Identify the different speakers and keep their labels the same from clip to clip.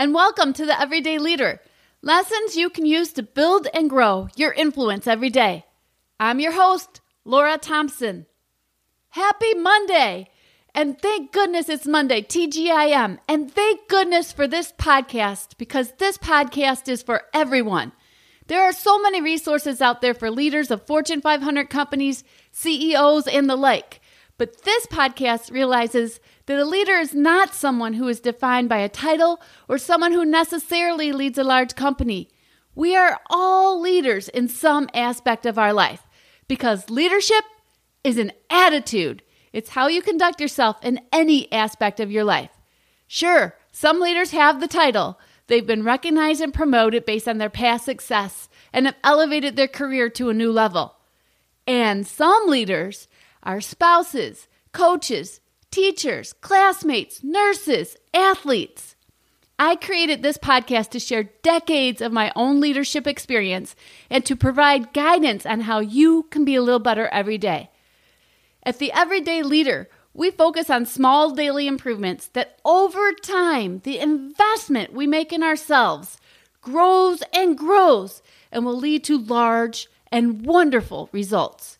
Speaker 1: And welcome to the Everyday Leader lessons you can use to build and grow your influence every day. I'm your host, Laura Thompson. Happy Monday! And thank goodness it's Monday, TGIM. And thank goodness for this podcast because this podcast is for everyone. There are so many resources out there for leaders of Fortune 500 companies, CEOs, and the like. But this podcast realizes that a leader is not someone who is defined by a title or someone who necessarily leads a large company. We are all leaders in some aspect of our life because leadership is an attitude. It's how you conduct yourself in any aspect of your life. Sure, some leaders have the title. They've been recognized and promoted based on their past success and have elevated their career to a new level. And some leaders our spouses, coaches, teachers, classmates, nurses, athletes. I created this podcast to share decades of my own leadership experience and to provide guidance on how you can be a little better every day. At the Everyday Leader, we focus on small daily improvements that over time, the investment we make in ourselves grows and grows and will lead to large and wonderful results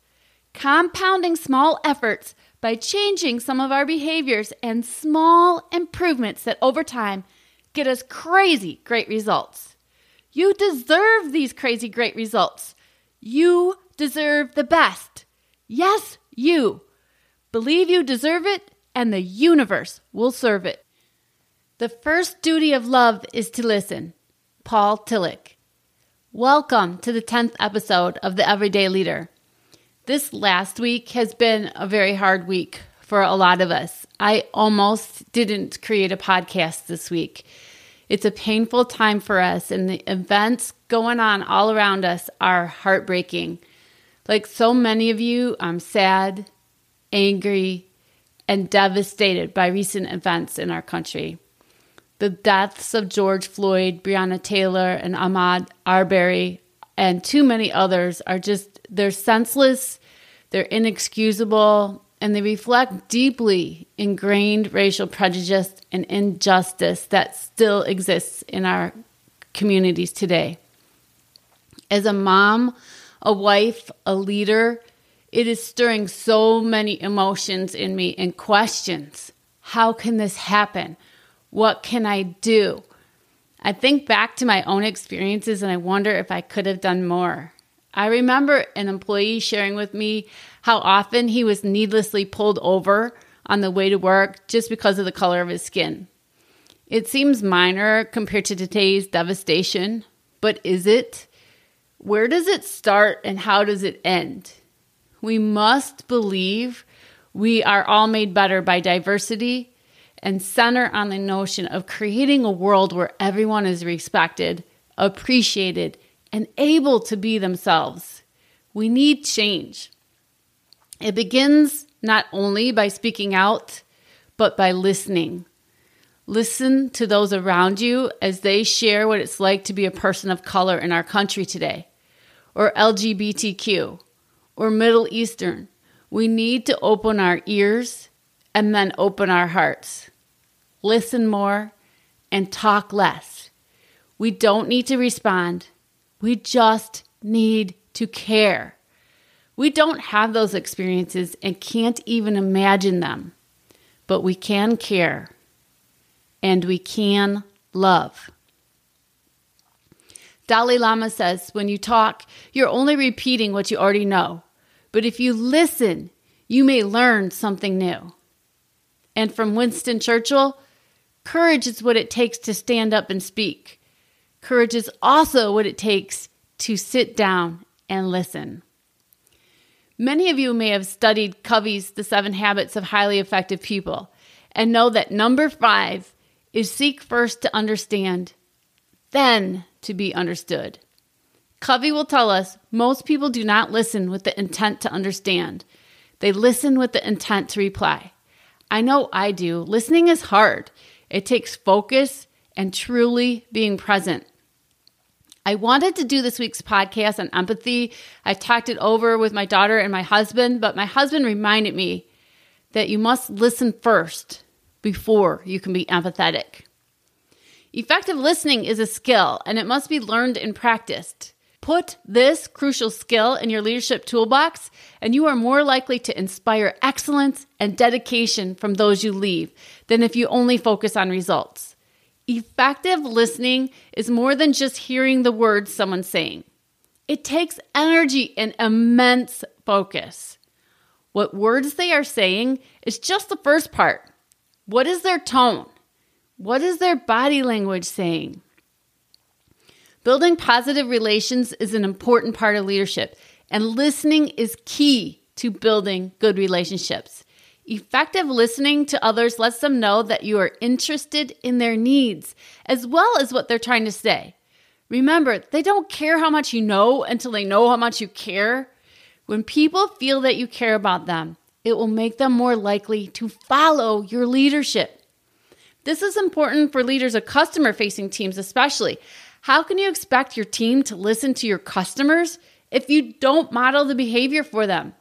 Speaker 1: compounding small efforts by changing some of our behaviors and small improvements that over time get us crazy great results. You deserve these crazy great results. You deserve the best. Yes, you. Believe you deserve it, and the universe will serve it. The first duty of love is to listen. Paul Tillich. Welcome to the 10th episode of The Everyday Leader. This last week has been a very hard week for a lot of us. I almost didn't create a podcast this week. It's a painful time for us, and the events going on all around us are heartbreaking. Like so many of you, I'm sad, angry, and devastated by recent events in our country. The deaths of George Floyd, Breonna Taylor, and Ahmaud Arbery, and too many others are just, they're senseless they're inexcusable and they reflect deeply ingrained racial prejudice and injustice that still exists in our communities today. As a mom, a wife, a leader, it is stirring so many emotions in me and questions. How can this happen? What can I do? I think back to my own experiences and I wonder if I could have done more. I remember an employee sharing with me how often he was needlessly pulled over on the way to work just because of the color of his skin. It seems minor compared to today's devastation, but is it? Where does it start and how does it end? We must believe we are all made better by diversity and center on the notion of creating a world where everyone is respected, appreciated, and able to be themselves. We need change. It begins not only by speaking out, but by listening. Listen to those around you as they share what it's like to be a person of color in our country today, or LGBTQ, or Middle Eastern. We need to open our ears and then open our hearts. Listen more and talk less. We don't need to respond. We just need to care. We don't have those experiences and can't even imagine them, but we can care and we can love. Dalai Lama says when you talk, you're only repeating what you already know, but if you listen, you may learn something new. And from Winston Churchill, courage is what it takes to stand up and speak. Courage is also what it takes to sit down and listen. Many of you may have studied Covey's The Seven Habits of Highly Effective People and know that number five is seek first to understand, then to be understood. Covey will tell us most people do not listen with the intent to understand, they listen with the intent to reply. I know I do. Listening is hard, it takes focus and truly being present. I wanted to do this week's podcast on empathy. I talked it over with my daughter and my husband, but my husband reminded me that you must listen first before you can be empathetic. Effective listening is a skill and it must be learned and practiced. Put this crucial skill in your leadership toolbox, and you are more likely to inspire excellence and dedication from those you leave than if you only focus on results. Effective listening is more than just hearing the words someone's saying, it takes energy and immense focus. What words they are saying is just the first part. What is their tone? What is their body language saying? Building positive relations is an important part of leadership, and listening is key to building good relationships. Effective listening to others lets them know that you are interested in their needs as well as what they're trying to say. Remember, they don't care how much you know until they know how much you care. When people feel that you care about them, it will make them more likely to follow your leadership. This is important for leaders of customer facing teams, especially. How can you expect your team to listen to your customers if you don't model the behavior for them?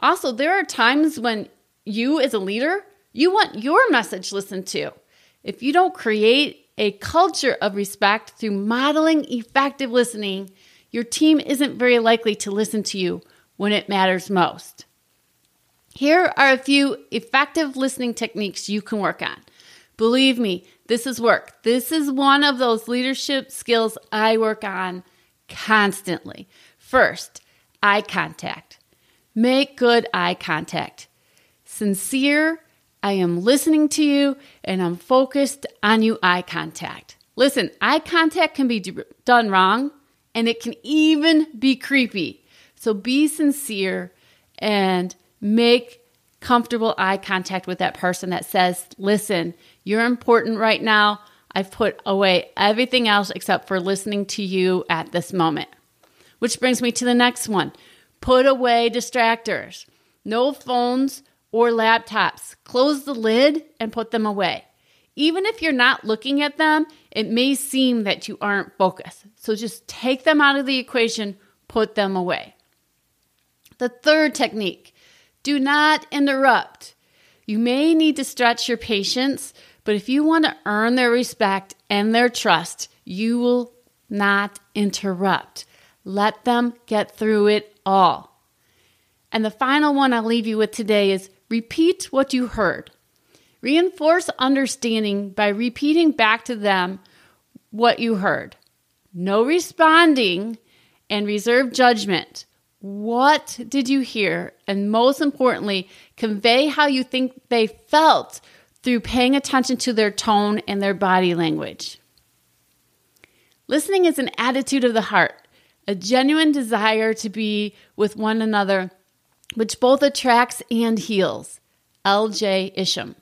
Speaker 1: Also, there are times when you, as a leader, you want your message listened to. If you don't create a culture of respect through modeling effective listening, your team isn't very likely to listen to you when it matters most. Here are a few effective listening techniques you can work on. Believe me, this is work. This is one of those leadership skills I work on constantly. First, eye contact. Make good eye contact. Sincere, I am listening to you and I'm focused on you eye contact. Listen, eye contact can be d- done wrong and it can even be creepy. So be sincere and make comfortable eye contact with that person that says, Listen, you're important right now. I've put away everything else except for listening to you at this moment. Which brings me to the next one put away distractors. No phones or laptops. Close the lid and put them away. Even if you're not looking at them, it may seem that you aren't focused. So just take them out of the equation, put them away. The third technique do not interrupt. You may need to stretch your patience but if you want to earn their respect and their trust, you will not interrupt. Let them get through it all. And the final one I'll leave you with today is repeat what you heard. Reinforce understanding by repeating back to them what you heard. No responding and reserve judgment. What did you hear? And most importantly, convey how you think they felt through paying attention to their tone and their body language. Listening is an attitude of the heart, a genuine desire to be with one another, which both attracts and heals. L.J. Isham.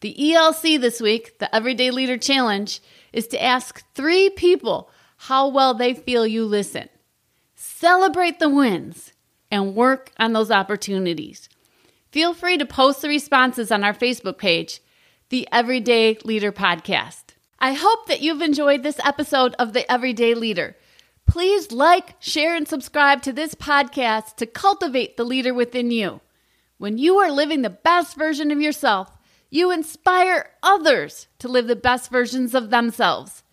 Speaker 1: The ELC this week, the Everyday Leader Challenge, is to ask three people how well they feel you listen. Celebrate the wins and work on those opportunities. Feel free to post the responses on our Facebook page, the Everyday Leader Podcast. I hope that you've enjoyed this episode of the Everyday Leader. Please like, share, and subscribe to this podcast to cultivate the leader within you. When you are living the best version of yourself, you inspire others to live the best versions of themselves.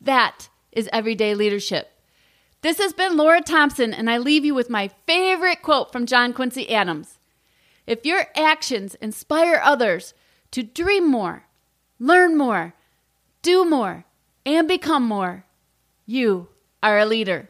Speaker 1: That is everyday leadership. This has been Laura Thompson, and I leave you with my favorite quote from John Quincy Adams if your actions inspire others to dream more, learn more, do more, and become more, you are a leader.